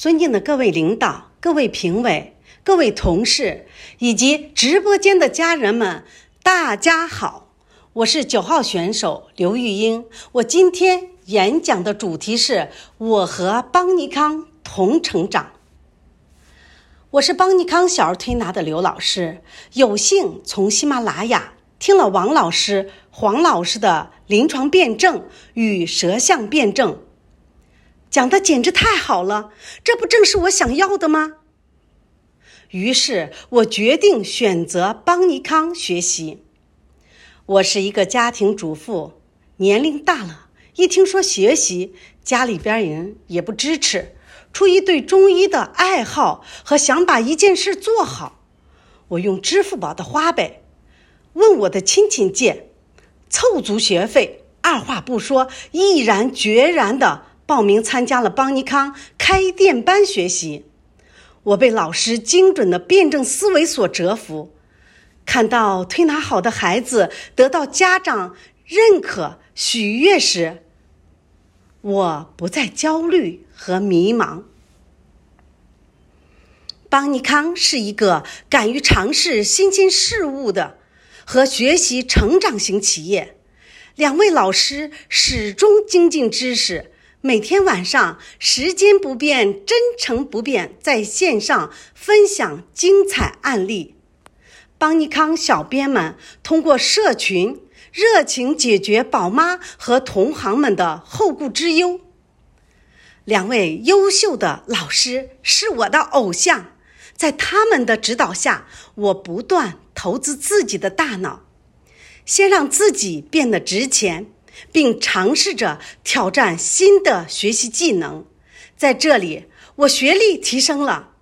尊敬的各位领导、各位评委、各位同事以及直播间的家人们，大家好！我是九号选手刘玉英。我今天演讲的主题是我和邦尼康同成长。我是邦尼康小儿推拿的刘老师，有幸从喜马拉雅听了王老师、黄老师的临床辩证与舌象辩证。讲的简直太好了，这不正是我想要的吗？于是我决定选择邦尼康学习。我是一个家庭主妇，年龄大了，一听说学习，家里边人也不支持。出于对中医的爱好和想把一件事做好，我用支付宝的花呗问我的亲戚借，凑足学费，二话不说，毅然决然的。报名参加了邦尼康开店班学习，我被老师精准的辩证思维所折服。看到推拿好的孩子得到家长认可喜悦时，我不再焦虑和迷茫。邦尼康是一个敢于尝试新鲜事物的和学习成长型企业，两位老师始终精进知识。每天晚上，时间不变，真诚不变，在线上分享精彩案例。邦尼康小编们通过社群热情解决宝妈和同行们的后顾之忧。两位优秀的老师是我的偶像，在他们的指导下，我不断投资自己的大脑，先让自己变得值钱。并尝试着挑战新的学习技能，在这里，我学历提升了，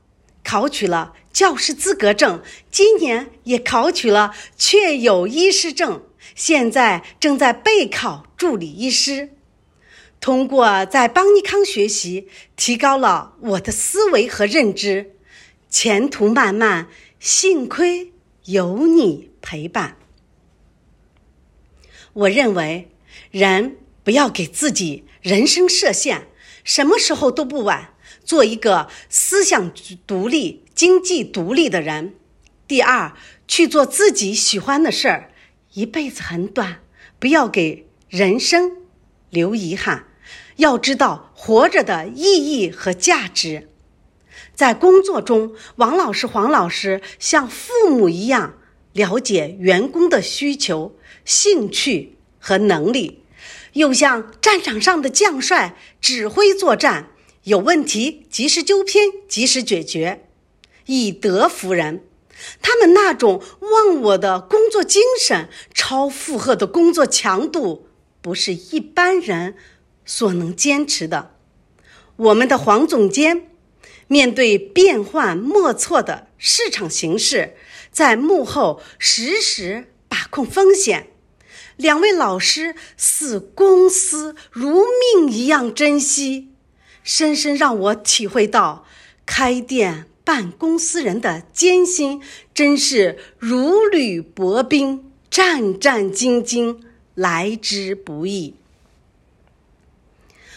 考取了教师资格证，今年也考取了确有医师证，现在正在备考助理医师。通过在邦尼康学习，提高了我的思维和认知，前途漫漫，幸亏有你陪伴。我认为。人不要给自己人生设限，什么时候都不晚。做一个思想独立、经济独立的人。第二，去做自己喜欢的事儿。一辈子很短，不要给人生留遗憾。要知道活着的意义和价值。在工作中，王老师、黄老师像父母一样了解员工的需求、兴趣。和能力，又像战场上的将帅指挥作战，有问题及时纠偏，及时解决，以德服人。他们那种忘我的工作精神，超负荷的工作强度，不是一般人所能坚持的。我们的黄总监面对变幻莫测的市场形势，在幕后实时把控风险。两位老师似公司如命一样珍惜，深深让我体会到开店办公司人的艰辛，真是如履薄冰，战战兢兢，来之不易。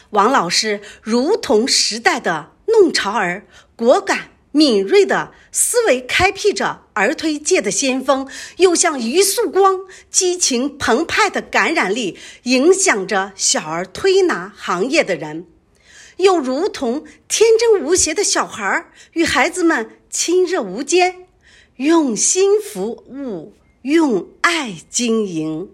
王老师如同时代的弄潮儿，果敢。敏锐的思维开辟着儿推界的先锋，又像一束光，激情澎湃的感染力影响着小儿推拿行业的人，又如同天真无邪的小孩与孩子们亲热无间，用心服务，用爱经营，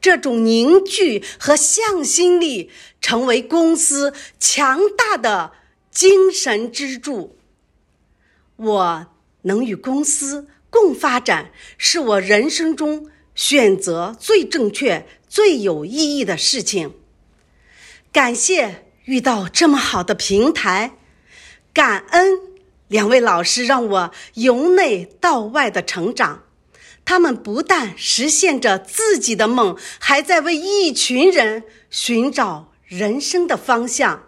这种凝聚和向心力，成为公司强大的精神支柱。我能与公司共发展，是我人生中选择最正确、最有意义的事情。感谢遇到这么好的平台，感恩两位老师让我由内到外的成长。他们不但实现着自己的梦，还在为一群人寻找人生的方向。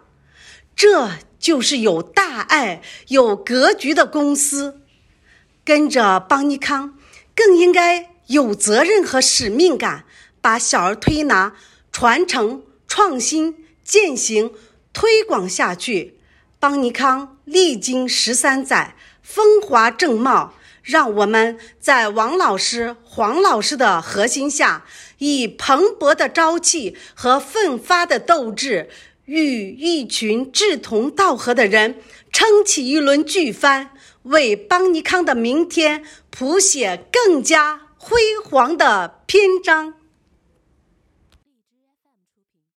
这。就是有大爱、有格局的公司，跟着邦尼康，更应该有责任和使命感，把小儿推拿传承、创新、践行、推广下去，邦尼康历经十三载，风华正茂。让我们在王老师、黄老师的核心下，以蓬勃的朝气和奋发的斗志，与一群志同道合的人撑起一轮巨帆，为邦尼康的明天谱写更加辉煌的篇章。